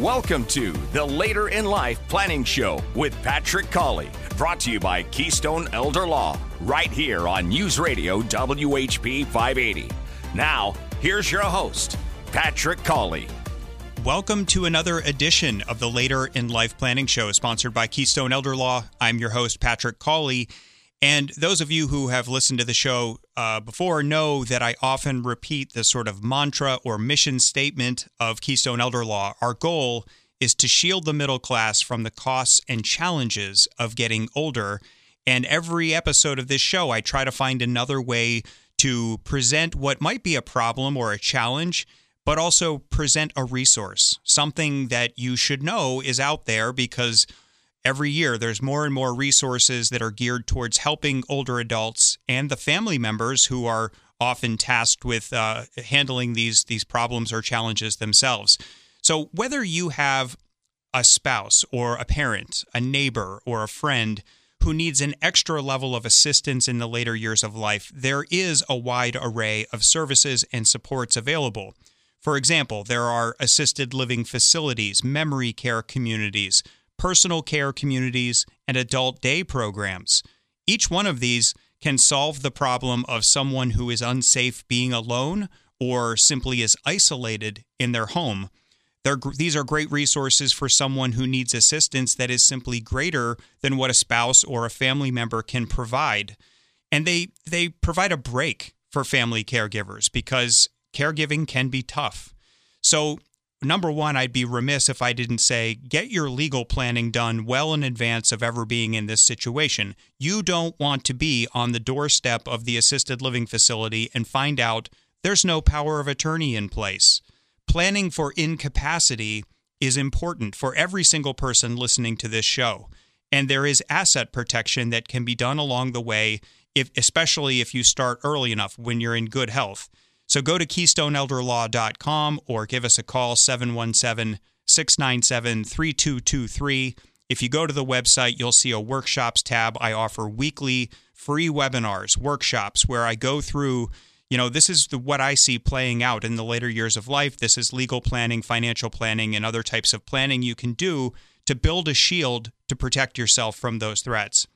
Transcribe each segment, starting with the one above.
Welcome to the Later in Life Planning Show with Patrick Cawley, brought to you by Keystone Elder Law, right here on News Radio WHP 580. Now, here's your host, Patrick Cawley. Welcome to another edition of the Later in Life Planning Show, sponsored by Keystone Elder Law. I'm your host, Patrick Cawley. And those of you who have listened to the show uh, before know that I often repeat the sort of mantra or mission statement of Keystone Elder Law. Our goal is to shield the middle class from the costs and challenges of getting older. And every episode of this show, I try to find another way to present what might be a problem or a challenge, but also present a resource, something that you should know is out there because every year there's more and more resources that are geared towards helping older adults and the family members who are often tasked with uh, handling these these problems or challenges themselves. So whether you have a spouse or a parent, a neighbor or a friend who needs an extra level of assistance in the later years of life, there is a wide array of services and supports available. For example, there are assisted living facilities, memory care communities, personal care communities, and adult day programs. Each one of these can solve the problem of someone who is unsafe being alone or simply is isolated in their home. They're, these are great resources for someone who needs assistance that is simply greater than what a spouse or a family member can provide. And they, they provide a break for family caregivers because caregiving can be tough. So number one, I'd be remiss if I didn't say get your legal planning done well in advance of ever being in this situation. You don't want to be on the doorstep of the assisted living facility and find out there's no power of attorney in place. Planning for incapacity is important for every single person listening to this show. And there is asset protection that can be done along the way, if, especially if you start early enough when you're in good health. So go to KeystoneElderLaw.com or give us a call 717 697 3223. If you go to the website, you'll see a workshops tab. I offer weekly free webinars, workshops where I go through, you know, this is the, what I see playing out in the later years of life. This is legal planning, financial planning, and other types of planning you can do to build a shield to protect yourself from those threats.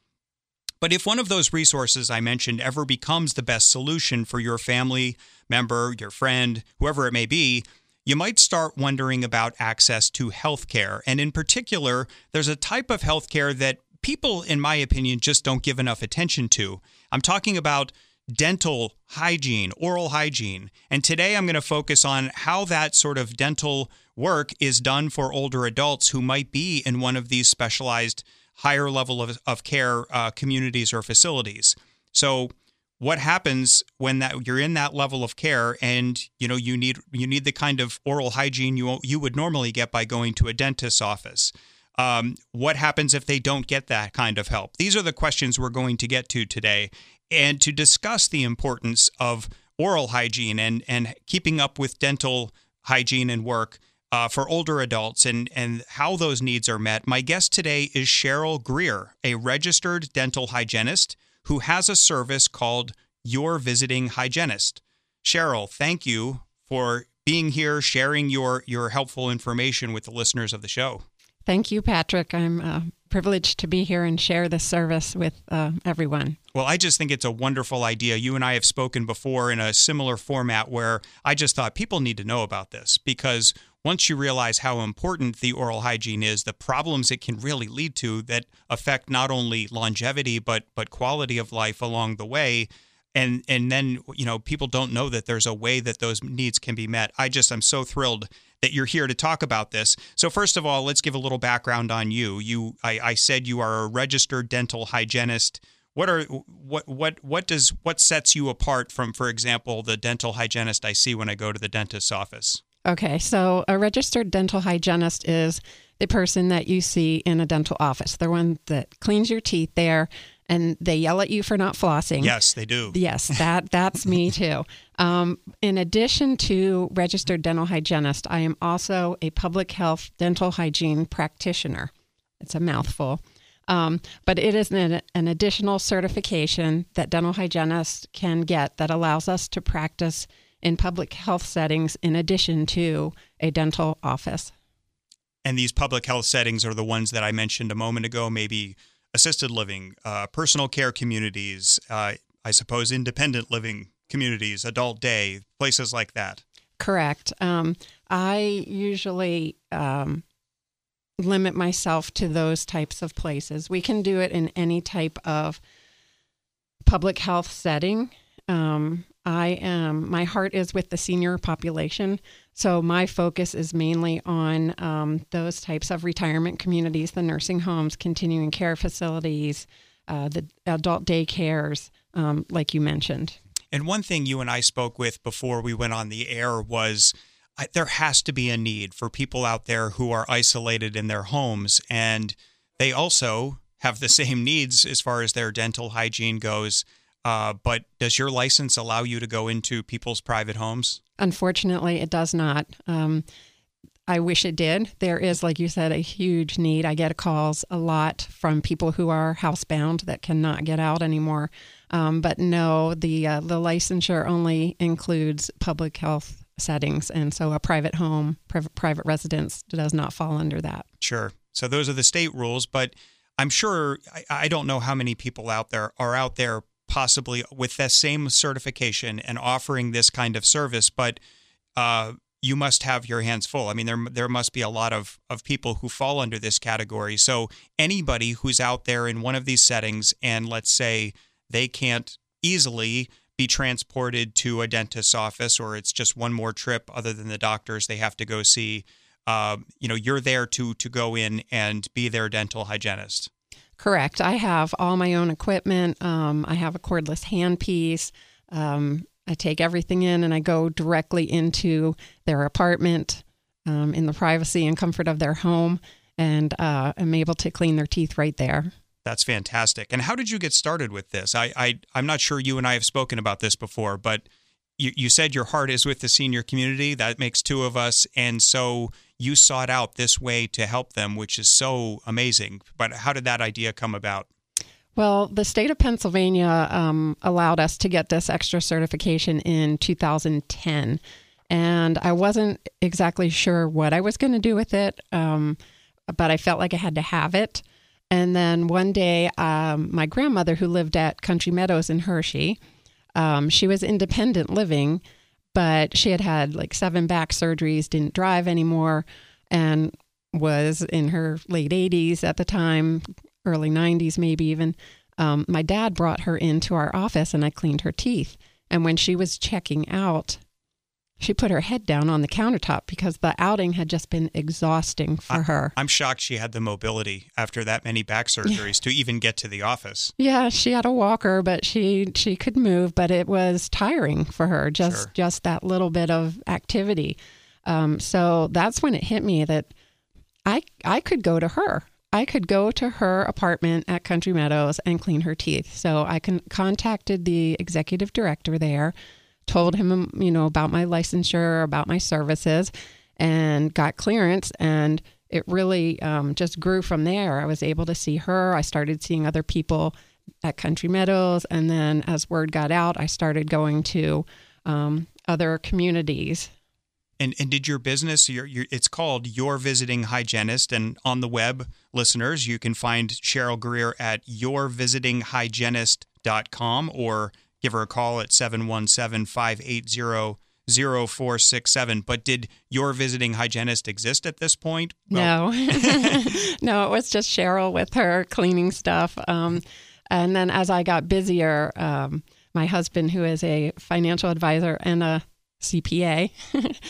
But if one of those resources I mentioned ever becomes the best solution for your family member, your friend, whoever it may be, you might start wondering about access to healthcare. And in particular, there's a type of healthcare that people, in my opinion, just don't give enough attention to. I'm talking about dental hygiene, oral hygiene. And today I'm going to focus on how that sort of dental work is done for older adults who might be in one of these specialized higher level of, of care uh, communities or facilities. So what happens when that you're in that level of care and you know you need you need the kind of oral hygiene you you would normally get by going to a dentist's office? Um, what happens if they don't get that kind of help? These are the questions we're going to get to today. And to discuss the importance of oral hygiene and and keeping up with dental hygiene and work uh, for older adults and, and how those needs are met. My guest today is Cheryl Grier, a registered dental hygienist who has a service called Your Visiting Hygienist. Cheryl, thank you for being here, sharing your, your helpful information with the listeners of the show. Thank you, Patrick. I'm uh, privileged to be here and share this service with uh, everyone. Well, I just think it's a wonderful idea. You and I have spoken before in a similar format where I just thought people need to know about this because once you realize how important the oral hygiene is, the problems it can really lead to that affect not only longevity but but quality of life along the way, and and then you know people don't know that there's a way that those needs can be met. I just I'm so thrilled that you're here to talk about this. So first of all, let's give a little background on you. You I, I said you are a registered dental hygienist. What are what what what does what sets you apart from, for example, the dental hygienist I see when I go to the dentist's office? Okay, so a registered dental hygienist is the person that you see in a dental office, the one that cleans your teeth there and they yell at you for not flossing. Yes, they do. Yes, that that's me too. Um, in addition to registered dental hygienist, I am also a public health dental hygiene practitioner. It's a mouthful. Um, but it is an, an additional certification that dental hygienists can get that allows us to practice in public health settings in addition to a dental office. and these public health settings are the ones that I mentioned a moment ago, maybe assisted living, uh, personal care communities, uh, I suppose independent living communities, adult day, places like that. Correct. Um, I usually um, limit myself to those types of places. We can do it in any type of public health setting. Um, I am, my heart is with the senior population. So my focus is mainly on um, those types of retirement communities, the nursing homes, continuing care facilities, uh, the adult daycares, um, like you mentioned. And one thing you and I spoke with before we went on the air was I, there has to be a need for people out there who are isolated in their homes. And they also have the same needs as far as their dental hygiene goes. Uh, but does your license allow you to go into people's private homes? Unfortunately, it does not. Um, I wish it did. There is, like you said, a huge need. I get calls a lot from people who are housebound that cannot get out anymore. Um, but no, the uh, the licensure only includes public health settings, and so a private home, private private residence does not fall under that. Sure. So those are the state rules, but I'm sure I, I don't know how many people out there are out there possibly with that same certification and offering this kind of service, but uh, you must have your hands full. I mean, there there must be a lot of of people who fall under this category. So anybody who's out there in one of these settings, and let's say they can't easily be transported to a dentist's office, or it's just one more trip other than the doctors they have to go see. Uh, you know, you're there to to go in and be their dental hygienist. Correct. I have all my own equipment. Um, I have a cordless handpiece. Um, I take everything in and I go directly into their apartment um, in the privacy and comfort of their home, and uh, I'm able to clean their teeth right there. That's fantastic. And how did you get started with this? I, I I'm not sure you and I have spoken about this before, but you, you said your heart is with the senior community. That makes two of us, and so you sought out this way to help them, which is so amazing. But how did that idea come about? Well, the state of Pennsylvania um, allowed us to get this extra certification in 2010. And I wasn't exactly sure what I was going to do with it, um, but I felt like I had to have it. And then one day, um, my grandmother, who lived at Country Meadows in Hershey, um, she was independent living, but she had had like seven back surgeries, didn't drive anymore, and was in her late 80s at the time, early 90s, maybe even, um, my dad brought her into our office and I cleaned her teeth. And when she was checking out, she put her head down on the countertop because the outing had just been exhausting for I, her. I'm shocked she had the mobility after that many back surgeries to even get to the office. Yeah, she had a walker, but she she could move, but it was tiring for her just Sure. just that little bit of activity. Um, so that's when it hit me that I I could go to her. I could go to her apartment at Country Meadows and clean her teeth. So I con- contacted the executive director there, told him, you know, about my licensure, about my services, and got clearance. And it really um, just grew from there. I was able to see her. I started seeing other people at Country Meadows. And then as word got out, I started going to um, other communities And and did your business? Your, your it's called Your Visiting Hygienist, and on the web, listeners, you can find Cheryl Grier at yourvisitinghygienist.com or give her a call at 717-580-0467. But did Your Visiting Hygienist exist at this point? No, no, it was just Cheryl with her cleaning stuff. Um, and then as I got busier, um, my husband, who is a financial advisor and a CPA,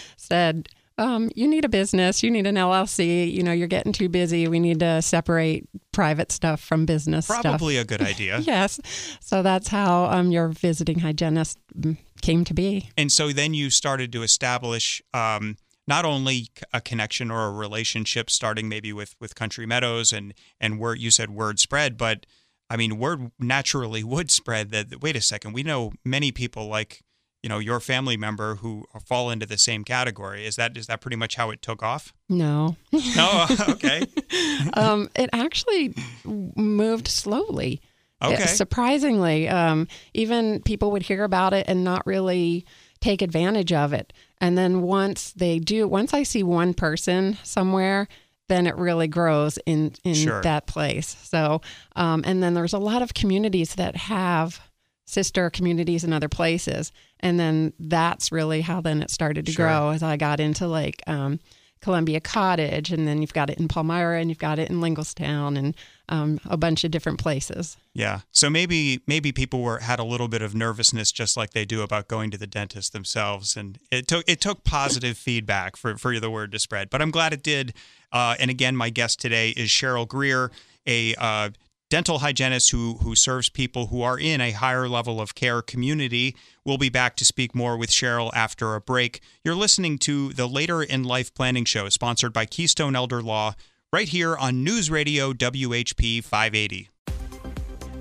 said, um, "You need a business. You need an LLC. You know, you're getting too busy. We need to separate private stuff from business stuff." Probably a good idea. Yes. So that's how um, your visiting hygienist mm, came to be. And so then you started to establish um, not only a connection or a relationship, starting maybe with with Country Meadows and and word you said word spread, but I mean word naturally would spread that wait a second, we know many people like you know your family member who fall into the same category. Is that is that pretty much how it took off? No. No, okay, um, it actually moved slowly. Okay. Uh, surprisingly, um, even people would hear about it and not really take advantage of it. And then once they do, once I see one person somewhere, then it really grows in in Sure. that place. So, um, and then there's a lot of communities that have sister communities in other places, and then that's really how then it started to Sure. grow as I got into like um, Columbia Cottage, and then you've got it in Palmyra, and you've got it in Linglestown, and um, a bunch of different places. Yeah. So maybe maybe people were had a little bit of nervousness just like they do about going to the dentist themselves and it took it took positive feedback for for the word to spread. But I'm glad it did. Uh, and again, my guest today is Cheryl Grier, a uh, dental hygienist who who serves people who are in a higher level of care community. We'll be back to speak more with Cheryl after a break. You're listening to the Later in Life Planning Show, sponsored by Keystone Elder Law, right here on News Radio WHP 580.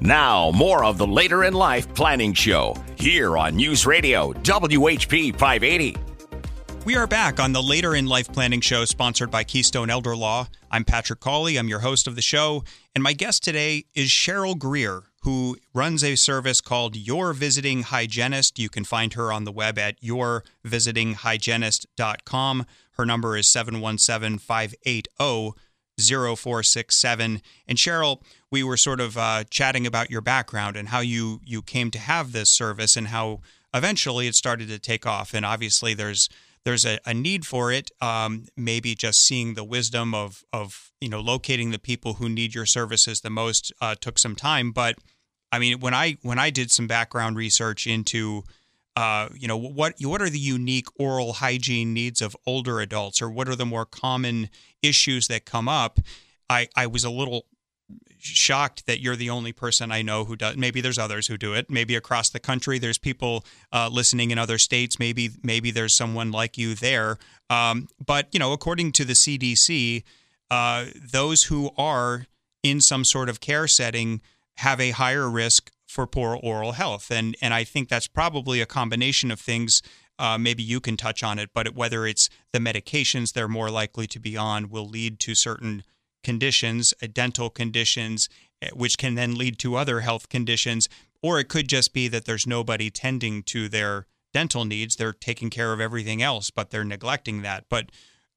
Now, more of the Later in Life Planning Show here on News Radio WHP 580. We are back on the Later in Life Planning Show, sponsored by Keystone Elder Law. I'm Patrick Cawley. I'm your host of the show. And my guest today is Cheryl Grier, who runs a service called Your Visiting Hygienist. You can find her on the web at yourvisitinghygienist.com. Her number is 717 580 0467. And Cheryl, we were sort of uh, chatting about your background and how you, you came to have this service and how eventually it started to take off. And obviously, there's there's a, a need for it. Um, maybe just seeing the wisdom of of you know locating the people who need your services the most uh, took some time. But I mean, when I when I did some background research into uh, you know what what are the unique oral hygiene needs of older adults, or what are the more common issues that come up? I I was a little shocked that you're the only person I know who does. Maybe there's others who do it. Maybe across the country, there's people uh, listening in other states. Maybe maybe there's someone like you there. Um, but you know, according to the CDC, uh, those who are in some sort of care setting have a higher risk for poor oral health, and and I think that's probably a combination of things. Uh, maybe you can touch on it, but whether it's the medications they're more likely to be on will lead to certain conditions, dental conditions, uh, which can then lead to other health conditions. Or it could just be that there's nobody tending to their dental needs. They're taking care of everything else, but they're neglecting that. But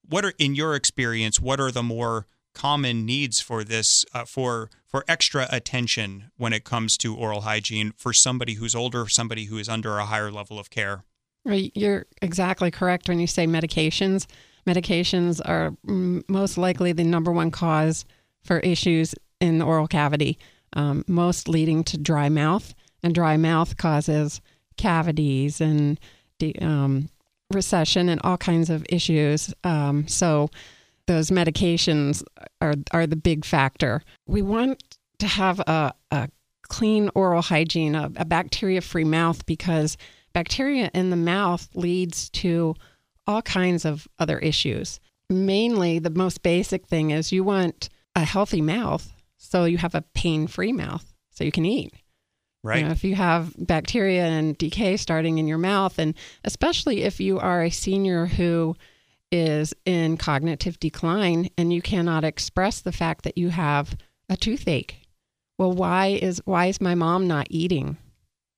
what are, in your experience, what are the more common needs for this, uh, for for extra attention when it comes to oral hygiene for somebody who's older, somebody who is under a higher level of care? Right, You're exactly correct when you say medications. Medications are most likely the number one cause for issues in the oral cavity, um, most leading to dry mouth. And dry mouth causes cavities and de- um, recession and all kinds of issues. Um, so those medications are are the big factor. We want to have a, a clean oral hygiene, a, a bacteria free mouth, because bacteria in the mouth leads to all kinds of other issues. Mainly, the most basic thing is you want a healthy mouth, so you have a pain free mouth, so you can eat. Right. You know, if you have bacteria and decay starting in your mouth, and especially if you are a senior who is in cognitive decline and you cannot express the fact that you have a toothache. Well, why is why is my mom not eating?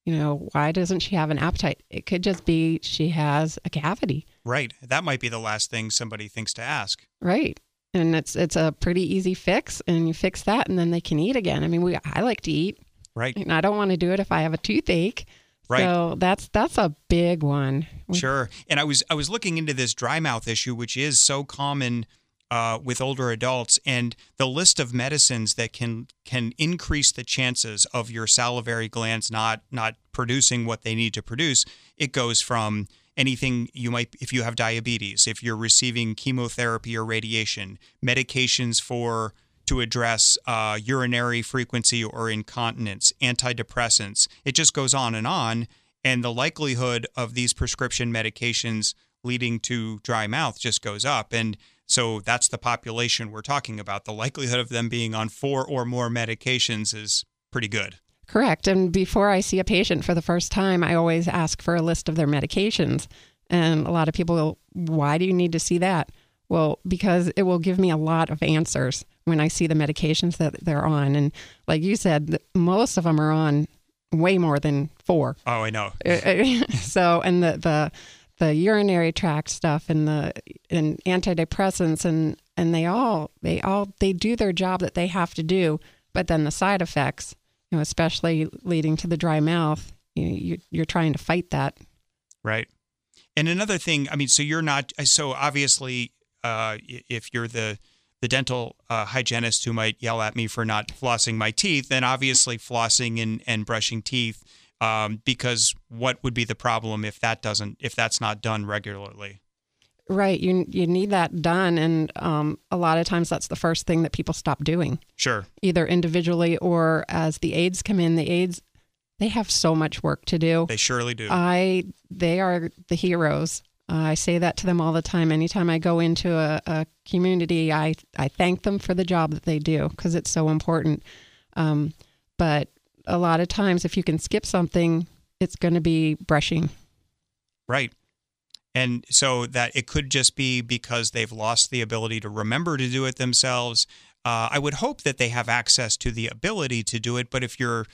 You know, why doesn't she have an appetite? It could just be she has a cavity. Right. That might be the last thing somebody thinks to ask. Right. And it's it's a pretty easy fix and you fix that and then they can eat again. I mean, we I like to eat Right. and I don't want to do it if I have a toothache. Right. So that's that's a big one. Sure. And I was I was looking into this dry mouth issue, which is so common uh, with older adults, and the list of medicines that can can increase the chances of your salivary glands not not producing what they need to produce. It goes from anything you might if you have diabetes, if you're receiving chemotherapy or radiation, medications for to address uh, urinary frequency or incontinence, antidepressants. It just goes on and on. And the likelihood of these prescription medications leading to dry mouth just goes up. And so that's the population we're talking about. The likelihood of them being on four or more medications is pretty good. Correct. And before I see a patient for the first time, I always ask for a list of their medications. And a lot of people go, Why do you need to see that? Well, because it will give me a lot of answers when I see the medications that they're on. And like you said, most of them are on way more than four. Oh, I know. so, and the, the, the urinary tract stuff and the and antidepressants and and they all they all they do their job that they have to do, but then the side effects, you know, especially leading to the dry mouth, you you, you're trying to fight that. Right. And another thing, I mean, so you're not so obviously, uh, if you're the the dental uh, hygienist who might yell at me for not flossing my teeth, then obviously flossing and, and brushing teeth, um, because what would be the problem if that doesn't if that's not done regularly? Right. You you need that done, and um, a lot of times that's the first thing that people stop doing. Sure. Either individually or as the aides come in, the aides they have so much work to do. They surely do. I they are the heroes. Uh, I say that to them all the time. Anytime I go into a, a community, I I thank them for the job that they do because it's so important. Um, but a lot of times, if you can skip something, it's going to be brushing. Right. And so that it could just be because they've lost the ability to remember to do it themselves. Uh, I would hope that they have access to the ability to do it, but if your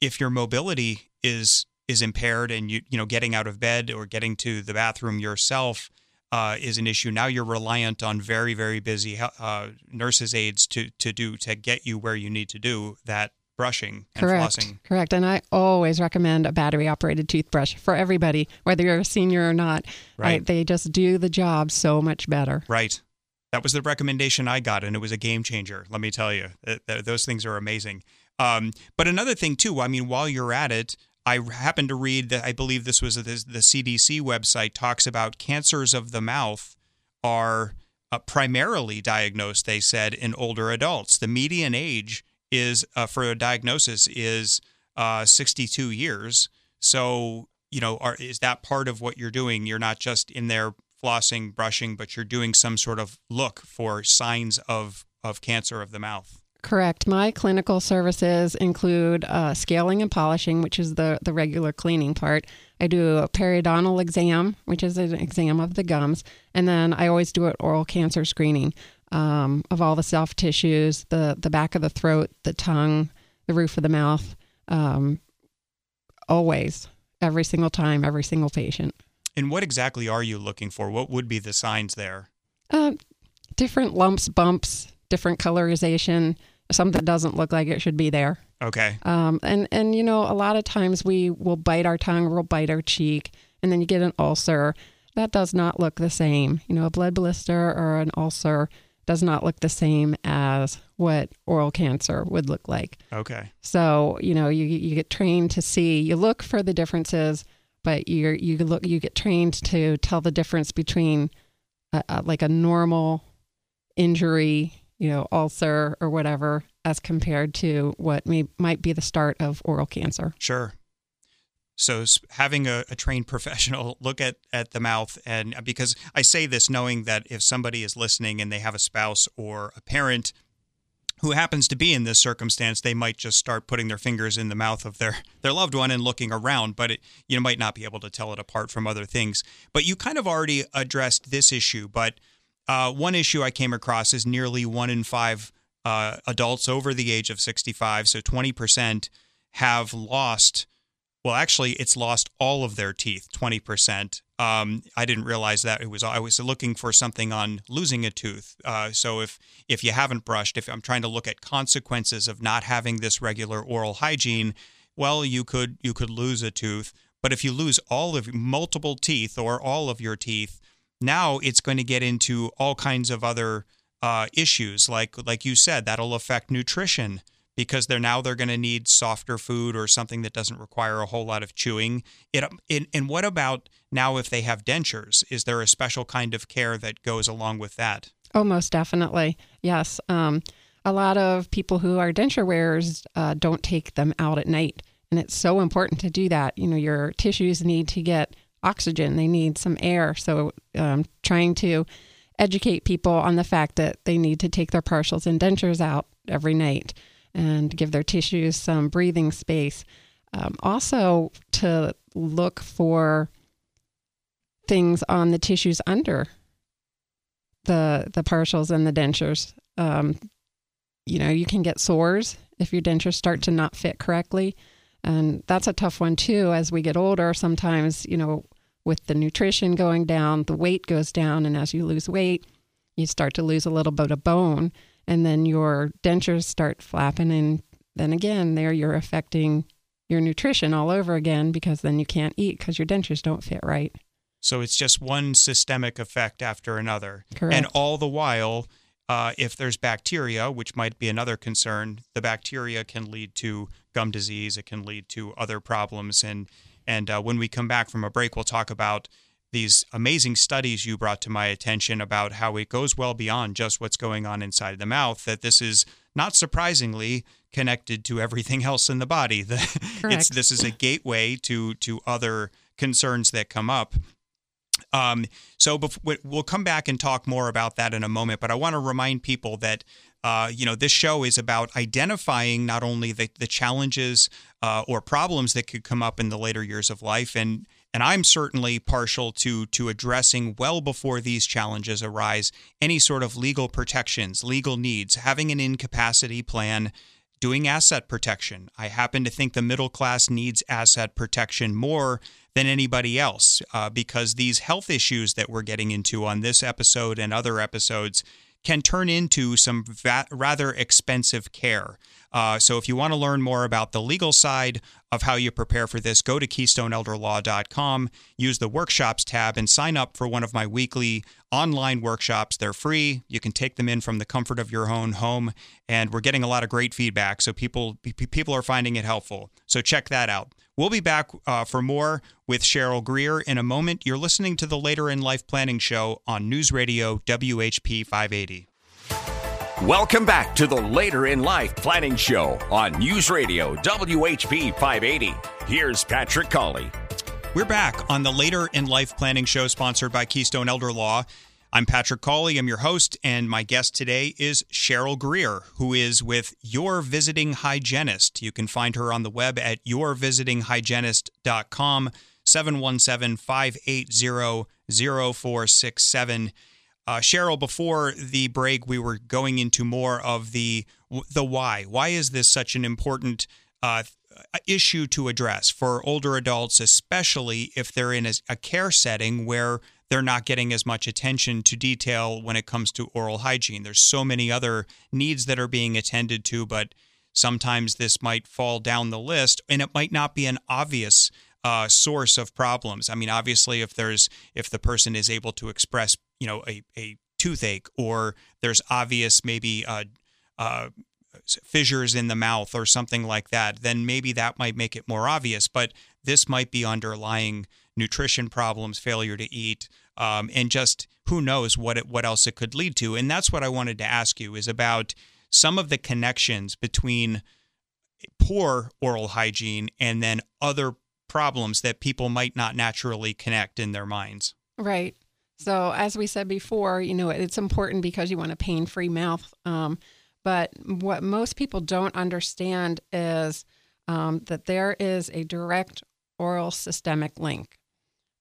if your mobility is is impaired and you you know getting out of bed or getting to the bathroom yourself uh, is an issue. Now you're reliant on very very busy uh, nurses aides to to do to get you where you need to do that brushing and correct, flossing. Correct. And I always recommend a battery operated toothbrush for everybody, whether you're a senior or not. Right. I, they just do the job so much better. Right. That was the recommendation I got, and it was a game changer. Let me tell you, Th- th- those things are amazing. Um, but another thing too, I mean, while you're at it, I happened to read that I believe this was the, the CDC website talks about cancers of the mouth are uh, primarily diagnosed. They said in older adults. The median age is uh, for a diagnosis is uh, 62 years. So you know, are, is that part of what you're doing? You're not just in there flossing, brushing, but you're doing some sort of look for signs of of cancer of the mouth. Correct. My clinical services include uh, scaling and polishing, which is the, the regular cleaning part. I do a periodontal exam, which is an exam of the gums. And then I always do an oral cancer screening um, of all the soft tissues, the, the back of the throat, the tongue, the roof of the mouth. Um, always, every single time, every single patient. And what exactly are you looking for? What would be the signs there? Uh, different lumps, bumps, different colorization, something that doesn't look like it should be there. Okay. Um, and and you know, a lot of times we will bite our tongue, we'll bite our cheek, and then you get an ulcer. That does not look the same. You know, a blood blister or an ulcer does not look the same as what oral cancer would look like. Okay. So you know, you you get trained to see, you look for the differences, but you you look you get trained to tell the difference between a, a, like a normal injury you know, ulcer or whatever, as compared to what may, might be the start of oral cancer. Sure. So having a, a, trained professional look at, at the mouth, and because I say this knowing that if somebody is listening and they have a spouse or a parent who happens to be in this circumstance, they might just start putting their fingers in the mouth of their, their loved one and looking around, but it, you might not be able to tell it apart from other things. But you kind of already addressed this issue, but uh, one issue I came across is nearly one in five uh, adults over the age of 65, so 20%, have lost. Well, actually, it's lost all of their teeth. 20%. Um, I didn't realize that it was. I was looking for something on losing a tooth. Uh, so if if you haven't brushed, if I'm trying to look at consequences of not having this regular oral hygiene, well, you could you could lose a tooth. But if you lose all of multiple teeth or all of your teeth, now it's going to get into all kinds of other uh, issues, like like you said, that'll affect nutrition because they're now they're going to need softer food or something that doesn't require a whole lot of chewing. It, it and what about now if they have dentures? Is there a special kind of care that goes along with that? Oh, most definitely, yes. Um, a lot of people who are denture wearers uh, don't take them out at night, and it's so important to do that. You know, your tissues need to get oxygen, they need some air. So, um, trying to educate people on the fact that they need to take their partials and dentures out every night and give their tissues some breathing space. Um, also, to look for things on the tissues under the the partials and the dentures. Um, you know, you can get sores if your dentures start to not fit correctly. And that's a tough one too. As we get older, sometimes, you know, with the nutrition going down, the weight goes down. And as you lose weight, you start to lose a little bit of bone, and then your dentures start flapping, and then again, there you're affecting your nutrition all over again because then you can't eat because your dentures don't fit right. So it's just one systemic effect after another. Correct. And all the while, uh, if there's bacteria, which might be another concern, the bacteria can lead to gum disease. It can lead to other problems. And and uh, when we come back from a break, we'll talk about these amazing studies you brought to my attention about how it goes well beyond just what's going on inside the mouth. That this is not surprisingly connected to everything else in the body. The, it's this is a gateway to to other concerns that come up. Um, so before, we'll come back and talk more about that in a moment. But I want to remind people that uh, you know this show is about identifying not only the, the challenges uh, or problems that could come up in the later years of life, and and I'm certainly partial to to addressing well before these challenges arise any sort of legal protections, legal needs, having an incapacity plan doing asset protection. I happen to think the middle class needs asset protection more than anybody else uh, because these health issues that we're getting into on this episode and other episodes can turn into some va- rather expensive care. Uh, so, if you want to learn more about the legal side of how you prepare for this, go to KeystoneElderLaw.com, use the workshops tab, and sign up for one of my weekly online workshops. They're free. You can take them in from the comfort of your own home, and we're getting a lot of great feedback. So, people people are finding it helpful. So, check that out. We'll be back uh, for more with Cheryl Grier in a moment. You're listening to the Later in Life Planning Show on News Radio WHP 580. Welcome back to the Later in Life Planning Show on News Radio WHP 580. Here's Patrick Cawley. We're back on the Later in Life Planning Show sponsored by Keystone Elder Law. I'm Patrick Cawley. I'm your host, and my guest today is Cheryl Grier, who is with Your Visiting Hygienist. You can find her on the web at yourvisitinghygienist.com, 717 580 0467. Uh, Cheryl, before the break, we were going into more of the the why. Why is this such an important uh, issue to address for older adults, especially if they're in a, a care setting where they're not getting as much attention to detail when it comes to oral hygiene. There's so many other needs that are being attended to, but sometimes this might fall down the list, and it might not be an obvious uh, source of problems. I mean, obviously, if there's if the person is able to express you know a, a toothache or there's obvious maybe uh, uh, fissures in the mouth or something like that, then maybe that might make it more obvious. But this might be underlying nutrition problems, failure to eat, um, and just who knows what it, what else it could lead to. And that's what I wanted to ask you is about some of the connections between poor oral hygiene and then other problems that people might not naturally connect in their minds. Right. So, as we said before, you know, it's important because you want a pain free mouth. Um, but what most people don't understand is um, that there is a direct oral systemic link.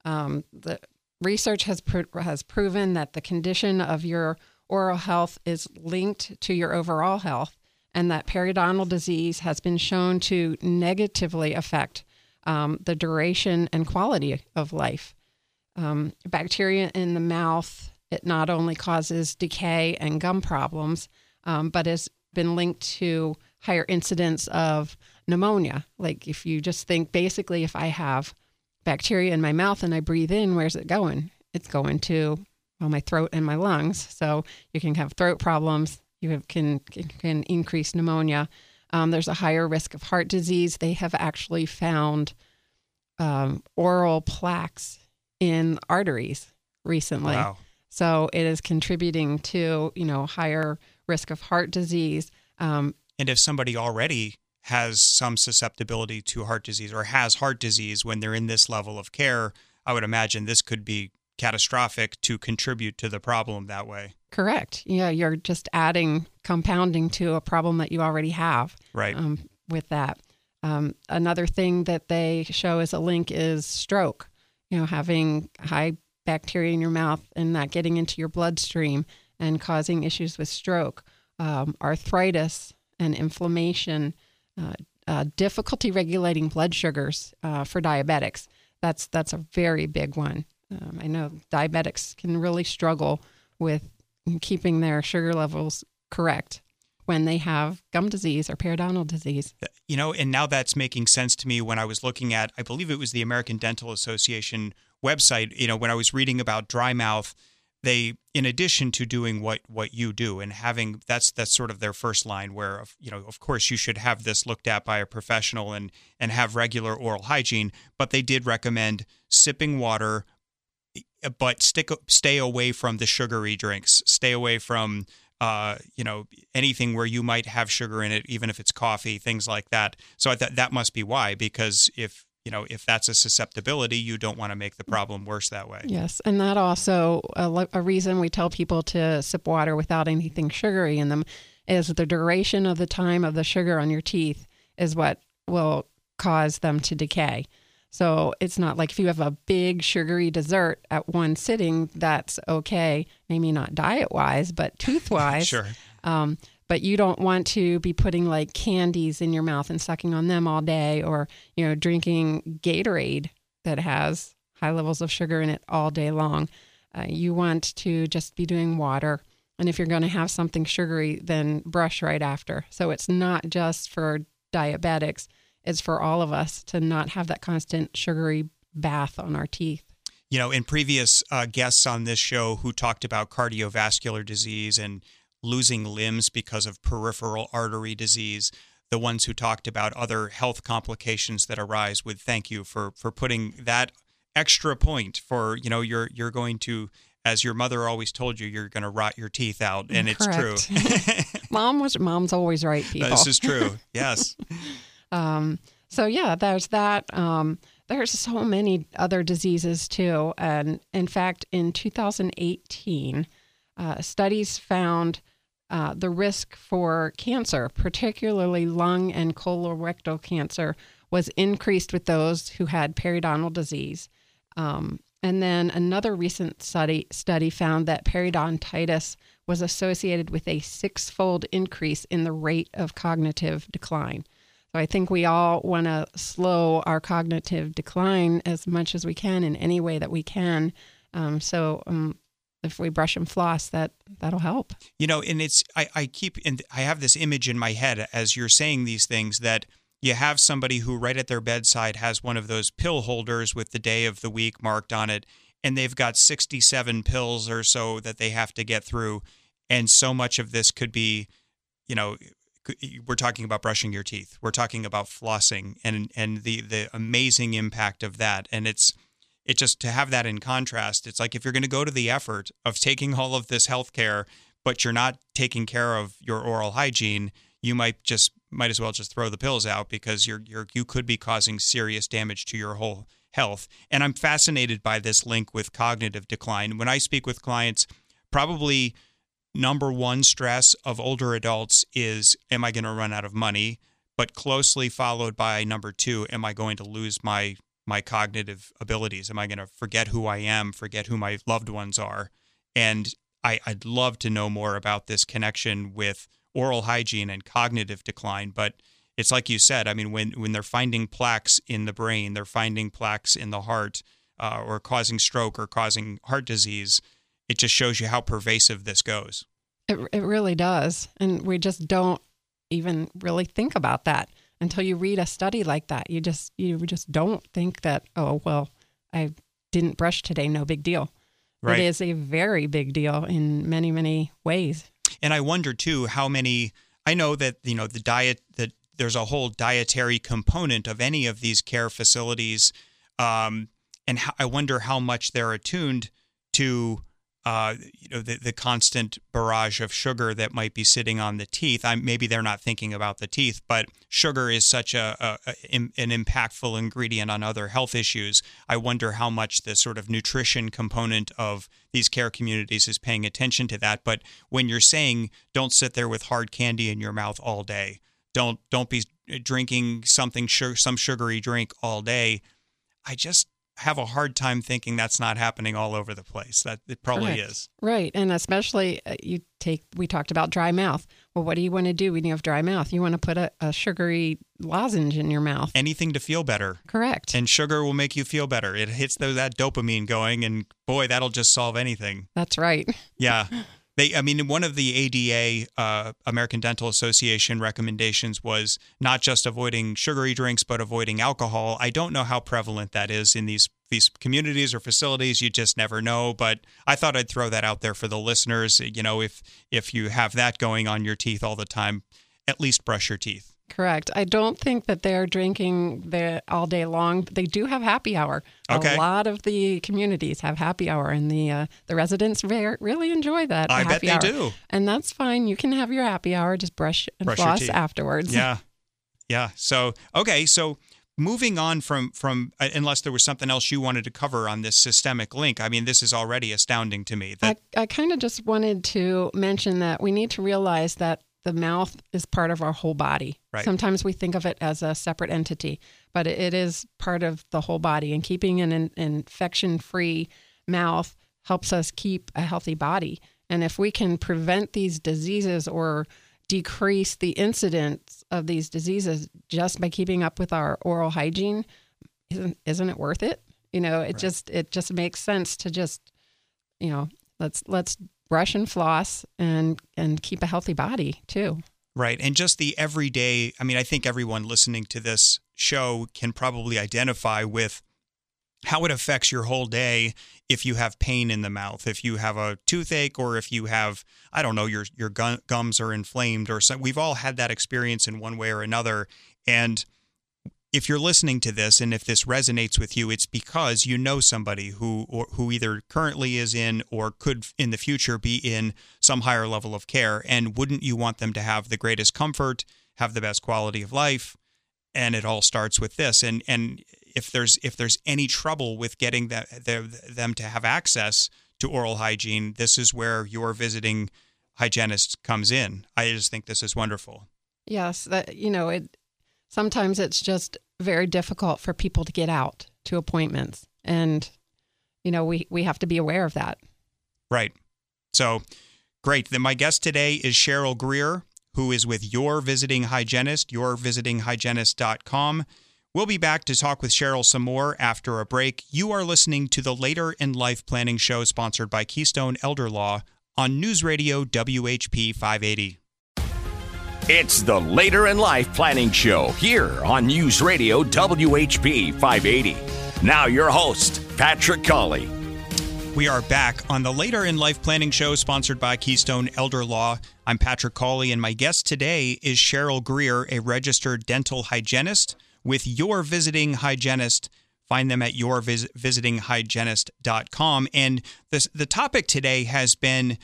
Um, the research has has proven that the condition of your oral health is linked to your overall health, and that periodontal disease has been shown to negatively affect um, the duration and quality of life um, bacteria in the mouth, it not only causes decay and gum problems, um, but has been linked to higher incidence of pneumonia. Like if you just think basically, if I have bacteria in my mouth and I breathe in, where's it going? It's going to well, my throat and my lungs. So you can have throat problems. You have, can can increase pneumonia. Um, there's a higher risk of heart disease. They have actually found um, oral plaques in arteries recently. Wow. So it is contributing to, you know, higher risk of heart disease. Um, and if somebody already has some susceptibility to heart disease or has heart disease when they're in this level of care, I would imagine this could be catastrophic to contribute to the problem that way. Correct. Yeah, you're just adding, compounding to a problem that you already have. Right. Um, with that. Um, another thing that they show as a link is stroke you know, having high bacteria in your mouth and not getting into your bloodstream and causing issues with stroke, um, arthritis, and inflammation, uh, uh, difficulty regulating blood sugars uh, for diabetics. That's that's a very big one. Um, I know diabetics can really struggle with keeping their sugar levels correct when they have gum disease or periodontal disease. You know, and now that's making sense to me when I was looking at, I believe it was the American Dental Association website, you know, when I was reading about dry mouth, they in addition to doing what what you do and having that's that's sort of their first line where you know of course you should have this looked at by a professional and and have regular oral hygiene but they did recommend sipping water but stick stay away from the sugary drinks. Stay away from uh, you know anything where you might have sugar in it even if it's coffee things like that. So that that must be why because if you know, if that's a susceptibility, you don't want to make the problem worse that way. Yes. And that also, a, a reason we tell people to sip water without anything sugary in them is the duration of the time of the sugar on your teeth is what will cause them to decay. So it's not like if you have a big sugary dessert at one sitting, that's okay. Maybe not diet wise, but tooth wise. sure. Um, but you don't want to be putting like candies in your mouth and sucking on them all day or you know drinking gatorade that has high levels of sugar in it all day long. Uh, you want to just be doing water. And if you're going to have something sugary then brush right after. So it's not just for diabetics. It's for all of us to not have that constant sugary bath on our teeth. You know in previous uh, guests on this show who talked about cardiovascular disease and losing limbs because of peripheral artery disease, the ones who talked about other health complications that arise would thank you for for putting that extra point for you know you're you're going to as your mother always told you you're going to rot your teeth out and Correct. it's true. Mom was mom's always right people. This is true. Yes. Um, so yeah there's that um, there's so many other diseases too and in fact in 2018 uh, studies found uh, the risk for cancer, particularly lung and colorectal cancer, was increased with those who had periodontal disease. Um, and then another recent study study found that periodontitis was associated with a six-fold increase in the rate of cognitive decline. So I think we all want to slow our cognitive decline as much as we can in any way that we can. Um, so um, if we brush and floss, that that'll help. You know, and it's I, I keep and I have this image in my head as you're saying these things that you have somebody who right at their bedside has one of those pill holders with the day of the week marked on it, and they've got 67 pills or so that they have to get through, and so much of this could be, you know, we're talking about brushing your teeth, we're talking about flossing, and and the the amazing impact of that, and it's it just to have that in contrast, it's like if you're going to go to the effort of taking all of this health care, but you're not taking care of your oral hygiene, you might just might as well just throw the pills out because you're you're you could be causing serious damage to your whole health. And I'm fascinated by this link with cognitive decline. When I speak with clients, probably number one stress of older adults is am I going to run out of money? But closely followed by number two, am I going to lose my my cognitive abilities? Am I going to forget who I am, forget who my loved ones are? And I, would love to know more about this connection with oral hygiene and cognitive decline. But it's like you said, I mean, when, when they're finding plaques in the brain, they're finding plaques in the heart, uh, or causing stroke or causing heart disease, it just shows you how pervasive this goes. It, it really does. And we just don't even really think about that until you read a study like that. You just you just don't think that oh well I didn't brush today, no big deal. Right. It is a very big deal in many many ways. And I wonder too how many. I know that you know the diet that there's a whole dietary component of any of these care facilities, um, and I wonder how much they're attuned to uh, you know, the, the constant barrage of sugar that might be sitting on the teeth. I'm, maybe they're not thinking about the teeth, but sugar is such a, a, a, an impactful ingredient on other health issues. I wonder how much the sort of nutrition component of these care communities is paying attention to that. But when you're saying don't sit there with hard candy in your mouth all day, don't don't be drinking something some sugary drink all day. I just have a hard time thinking that's not happening all over the place. That it probably Correct. is. Right. And especially uh, you take, we talked about dry mouth. Well, what do you want to do when you have dry mouth? You want to put a, a sugary lozenge in your mouth. Anything to feel better. Correct. And sugar will make you feel better. It hits the, that dopamine going, and boy, that'll just solve anything. That's right. Yeah. They, I mean, one of the ADA, uh, American Dental Association recommendations was not just avoiding sugary drinks, but avoiding alcohol. I don't know how prevalent that is in these these communities or facilities. You just never know. But I thought I'd throw that out there for the listeners. You know, if if you have that going on your teeth all the time, at least brush your teeth. Correct. I don't think that they're drinking the all day long. They do have happy hour. Okay. A lot of the communities have happy hour, and the uh, the residents very, really enjoy that. I bet they hour. do. And that's fine. You can have your happy hour. Just brush and Brush floss afterwards. Yeah, yeah. So okay, so moving on from from uh, unless there was something else you wanted to cover on this systemic link. I mean, this is already astounding to me. That I, I kind of just wanted to mention that we need to realize that the mouth is part of our whole body. Right. Sometimes we think of it as a separate entity, but it is part of the whole body. And keeping an, in- infection free mouth helps us keep a healthy body. And if we can prevent these diseases or decrease the incidence of these diseases just by keeping up with our oral hygiene, isn't, isn't it worth it? You know, it just it just makes sense to just you know let's let's brush and floss and and keep a healthy body too Right. And just the everyday, I mean, I think everyone listening to this show can probably identify with how it affects your whole day if you have pain in the mouth, if you have a toothache, or if you have, I don't know, your your gums are inflamed, or we've all had that experience in one way or another. And if you're listening to this and if this resonates with you, it's because you know somebody who or, who either currently is in or could in the future be in some higher level of care. And wouldn't you want them to have the greatest comfort, have the best quality of life? And it all starts with this. And and if there's if there's any trouble with getting that the, them to have access to oral hygiene, this is where your visiting hygienist comes in. I just think this is wonderful. yes that you know it sometimes it's just very difficult for people to get out to appointments and you know we we have to be aware of that Right. So great. Then my guest today is Cheryl Grier, who is with Your Visiting Hygienist, yourvisitinghygienist.com. We'll be back to talk with Cheryl some more after a break. You are listening to the Later in Life Planning Show sponsored by Keystone Elder Law on News Radio WHP 580. It's the Later in Life Planning Show here on News Radio WHP 580. Now, your host, Patrick Cawley. We are back on the Later in Life Planning Show sponsored by Keystone Elder Law. I'm Patrick Cawley, and my guest today is Cheryl Grier, a registered dental hygienist with Your Visiting Hygienist. Find them at yourvisitinghygienist.com. And this, the topic today has been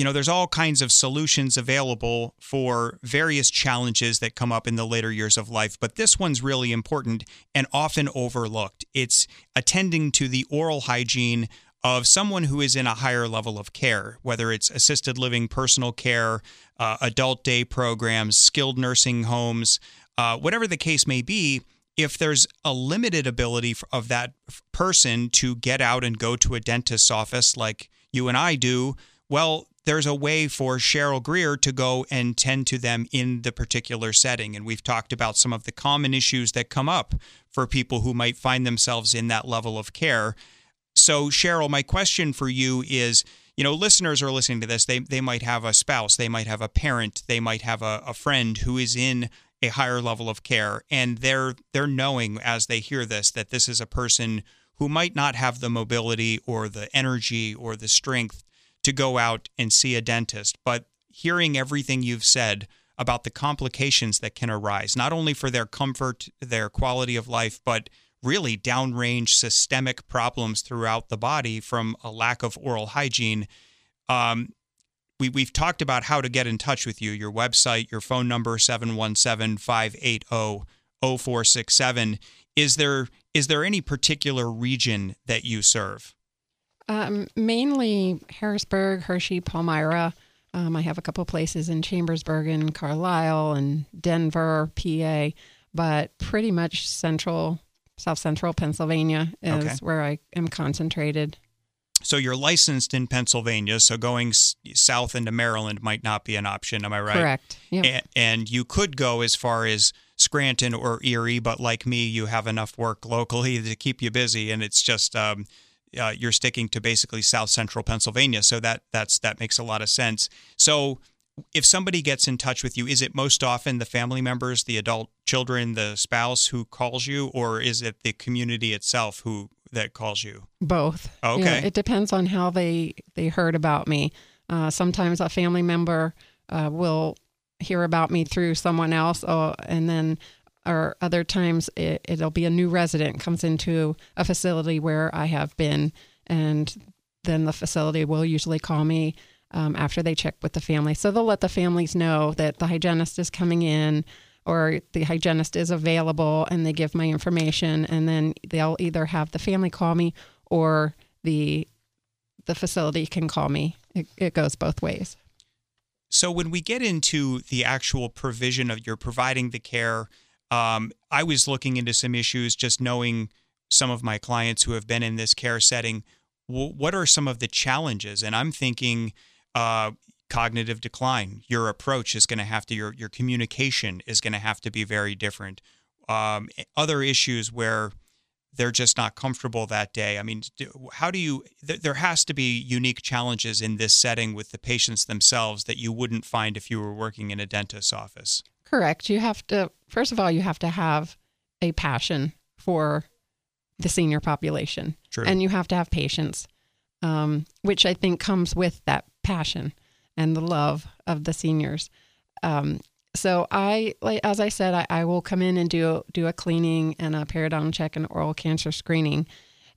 you know, there's all kinds of solutions available for various challenges that come up in the later years of life, but this one's really important and often overlooked. It's attending to the oral hygiene of someone who is in a higher level of care, whether it's assisted living, personal care, uh, adult day programs, skilled nursing homes, uh, whatever the case may be. If there's a limited ability of that person to get out and go to a dentist's office like you and I do, well, there's a way for Cheryl Grier to go and tend to them in the particular setting. And we've talked about some of the common issues that come up for people who might find themselves in that level of care. So, Cheryl, my question for you is you know, listeners are listening to this. They, they might have a spouse, they might have a parent, they might have a, a friend who is in a higher level of care. And they're, they're knowing as they hear this that this is a person who might not have the mobility or the energy or the strength to go out and see a dentist. But hearing everything you've said about the complications that can arise, not only for their comfort, their quality of life, but really downrange systemic problems throughout the body from a lack of oral hygiene. Um, we, we've talked about how to get in touch with you, your website, your phone number, 717 580 0467. Is there is there any particular region that you serve? Um, mainly Harrisburg, Hershey, Palmyra. Um, I have a couple places in Chambersburg and Carlisle and Denver, PA, but pretty much central, south central Pennsylvania is Okay. where I am concentrated. So you're licensed in Pennsylvania, so going s- south into Maryland might not be an option. Am I right? Correct. Yep. A- and you could go as far as Scranton or Erie, but like me, you have enough work locally to keep you busy, and it's just um, uh, you're sticking to basically South Central Pennsylvania, so that that's that makes a lot of sense. So, if somebody gets in touch with you, is it most often the family members, the adult children, the spouse who calls you, or is it the community itself who that calls you? Both. Okay. Yeah, it depends on how they they heard about me. Uh, sometimes a family member uh, will hear about me through someone else, or, and then or other times it, it'll be a new resident comes into a facility where I have been, and then the facility will usually call me um, after they check with the family. So they'll let the families know that the hygienist is coming in or the hygienist is available and they give my information and then they'll either have the family call me or the the facility can call me. It, it goes both ways. So when we get into the actual provision of you're providing the care, um, I was looking into some issues just knowing some of my clients who have been in this care setting. W- what are some of the challenges? And I'm thinking uh, cognitive decline. Your approach is going to have to your your communication is going to have to be very different. Um, other issues where they're just not comfortable that day. I mean, how do you? Th- there has to be unique challenges in this setting with the patients themselves that you wouldn't find if you were working in a dentist's office. Correct. You have to first of all you have to have a passion for the senior population, True. and you have to have patience, um, which I think comes with that passion and the love of the seniors. Um, so I, like as I said, I, I, will come in and do do a cleaning and a periodontal check and oral cancer screening,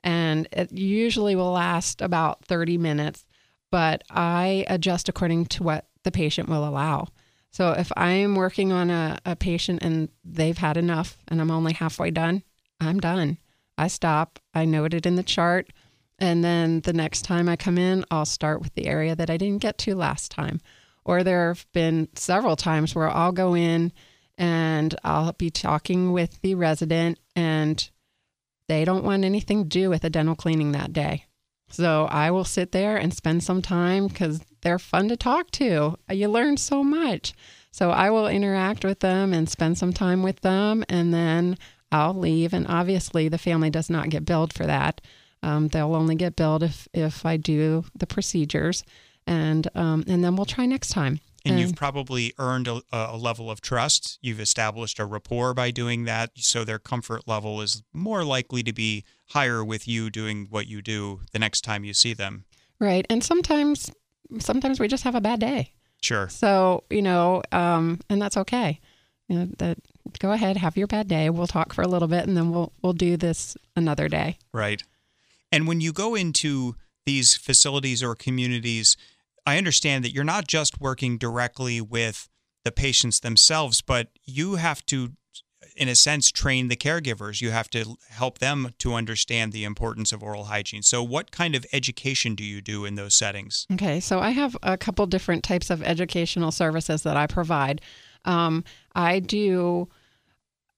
and it usually will last about thirty minutes. But I adjust according to what the patient will allow. So if I'm working on a, a patient and they've had enough and I'm only halfway done, I'm done. I stop. I note it in the chart. And then the next time I come in, I'll start with the area that I didn't get to last time. Or there have been several times where I'll go in and I'll be talking with the resident and they don't want anything to do with a dental cleaning that day. So I will sit there and spend some time because they're fun to talk to. You learn so much. So I will interact with them and spend some time with them and then I'll leave. And obviously, the family does not get billed for that. Um, they'll only get billed if if I do the procedures, and um, and then we'll try next time. And, and you've probably earned a, a, level of trust. You've established a rapport by doing that, so their comfort level is more likely to be higher with you doing what you do the next time you see them. Right, and sometimes sometimes we just have a bad day. Sure. So you know, um, and that's okay. You know, that go ahead, have your bad day. We'll talk for a little bit, and then we'll we'll do this another day. Right. And when you go into these facilities or communities, I understand that you're not just working directly with the patients themselves, but you have to, in a sense, train the caregivers. You have to help them to understand the importance of oral hygiene. So, what kind of education do you do in those settings? Okay, so I have a couple different types of educational services that I provide. Um, I do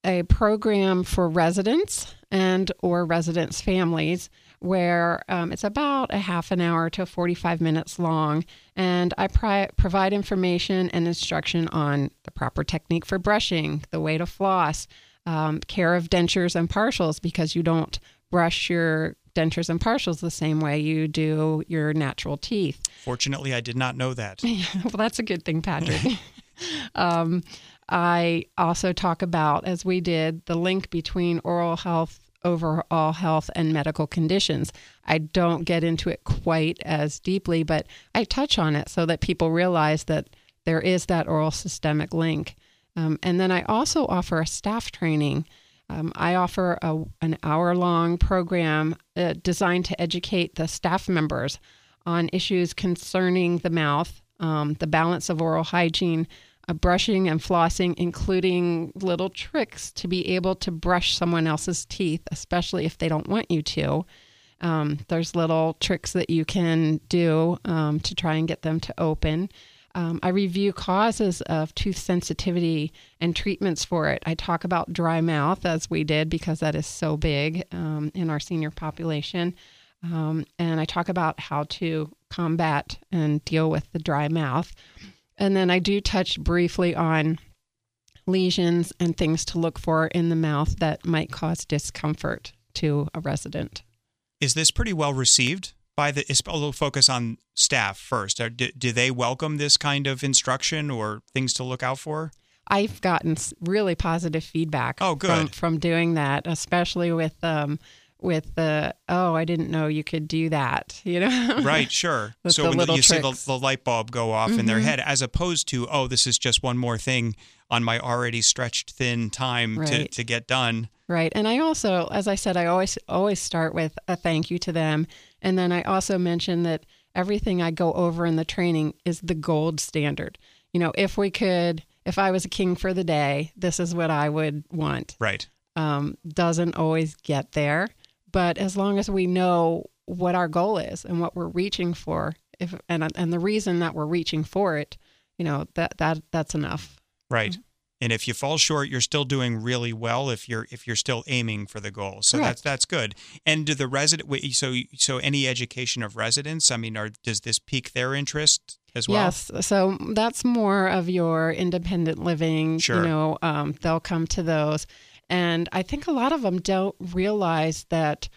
a program for residents and or residents' families where um, it's about a half an hour to 45 minutes long. And I pri- provide information and instruction on the proper technique for brushing, the way to floss, um, care of dentures and partials, because you don't brush your dentures and partials the same way you do your natural teeth. Fortunately, I did not know that. well, that's a good thing, Patrick. um, I also talk about, as we did, the link between oral health overall health and medical conditions. I don't get into it quite as deeply, but I touch on it so that people realize that there is that oral systemic link. Um, and then I also offer a staff training. Um, I offer a, an hour long program uh, designed to educate the staff members on issues concerning the mouth, um, the balance of oral hygiene, brushing and flossing, including little tricks to be able to brush someone else's teeth, especially if they don't want you to. Um, there's little tricks that you can do um, to try and get them to open. Um, I review causes of tooth sensitivity and treatments for it. I talk about dry mouth, as we did, because that is so big um, in our senior population. Um, and I talk about how to combat and deal with the dry mouth. And then I do touch briefly on lesions and things to look for in the mouth that might cause discomfort to a resident. Is this pretty well received by the? Little focus on staff first. Do, do they welcome this kind of instruction or things to look out for? I've gotten really positive feedback. Oh, From, good. from doing that, especially with um, with the oh, I didn't know you could do that. You know, Right, sure. So the when you see the, the light bulb go off in their Mhm. head, as opposed to, oh, this is just one more thing on my already stretched thin time to, to get done. Right. And I also, as I said, I always always start with a thank you to them. And then I also mention that everything I go over in the training is the gold standard. You know, if we could, if I was a king for the day, this is what I would want. Right. Um, doesn't always get there, but as long as we know what our goal is and what we're reaching for, if and and the reason that we're reaching for it, you know, that that that's enough. Right. Mm-hmm. And if you fall short, you're still doing really well if you're if you're still aiming for the goal. So that's Correct. that's good. And do the resident so so any education of residents, I mean, are, does this pique their interest as well? Yes, so that's more of your independent living. Sure. You know, um, they'll come to those, and I think a lot of them don't realize that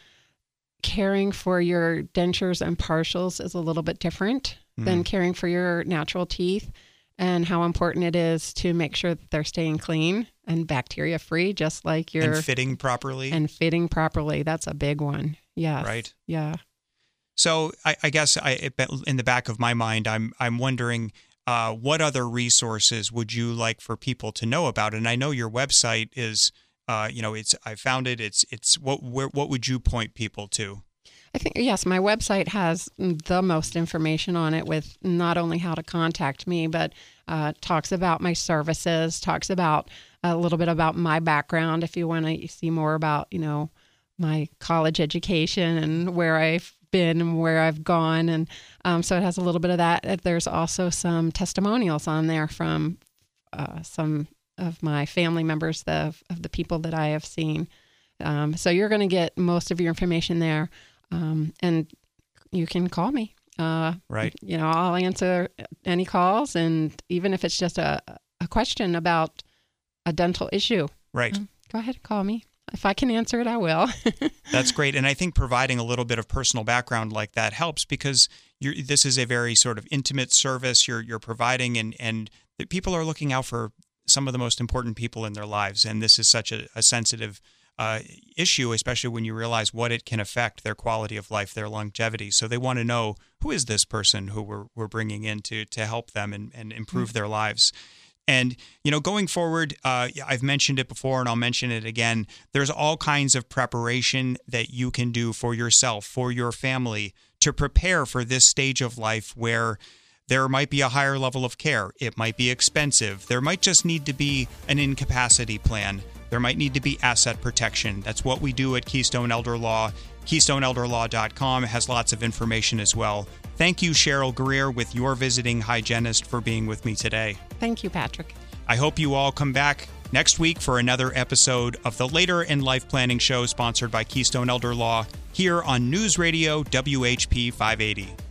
caring for your dentures and partials is a little bit different Mm. than caring for your natural teeth, and how important it is to make sure that they're staying clean and bacteria free, just like your And fitting properly. and fitting properly. That's a big one. Yeah. Right. Yeah. So I, I guess I, in the back of my mind, I'm I'm wondering uh, what other resources would you like for people to know about? And I know your website is, uh, you know, it's I found it. It's it's what where, what would you point people to? I think yes, my website has the most information on it with not only how to contact me, but uh, talks about my services, talks about a little bit about my background. If you want to see more about, you know, my college education and where I've been and where I've gone, and um, so it has a little bit of that. There's also some testimonials on there from uh, some of my family members, the, of the people that I have seen. Um, so you're going to get most of your information there, um, and you can call me. Uh, Right. You know, I'll answer any calls, and even if it's just a, a question about a dental issue, Right. go ahead and call me. If I can answer it, I will. That's great, and I think providing a little bit of personal background like that helps because you're, this is a very sort of intimate service you're you're providing, and and people are looking out for some of the most important people in their lives, and this is such a, a sensitive uh, issue, especially when you realize what it can affect their quality of life, their longevity. So they want to know who is this person who we're we're bringing in to to help them and, and improve their lives. And you know, going forward, uh, I've mentioned it before, and I'll mention it again. There's all kinds of preparation that you can do for yourself, for your family, to prepare for this stage of life where there might be a higher level of care. It might be expensive. There might just need to be an incapacity plan. There might need to be asset protection. That's what we do at Keystone Elder Law. KeystoneElderLaw.com has lots of information as well. Thank you, Cheryl Grier, with your visiting hygienist, for being with me today. Thank you, Patrick. I hope you all come back next week for another episode of the Later in Life Planning Show sponsored by Keystone Elder Law here on News Radio WHP 580.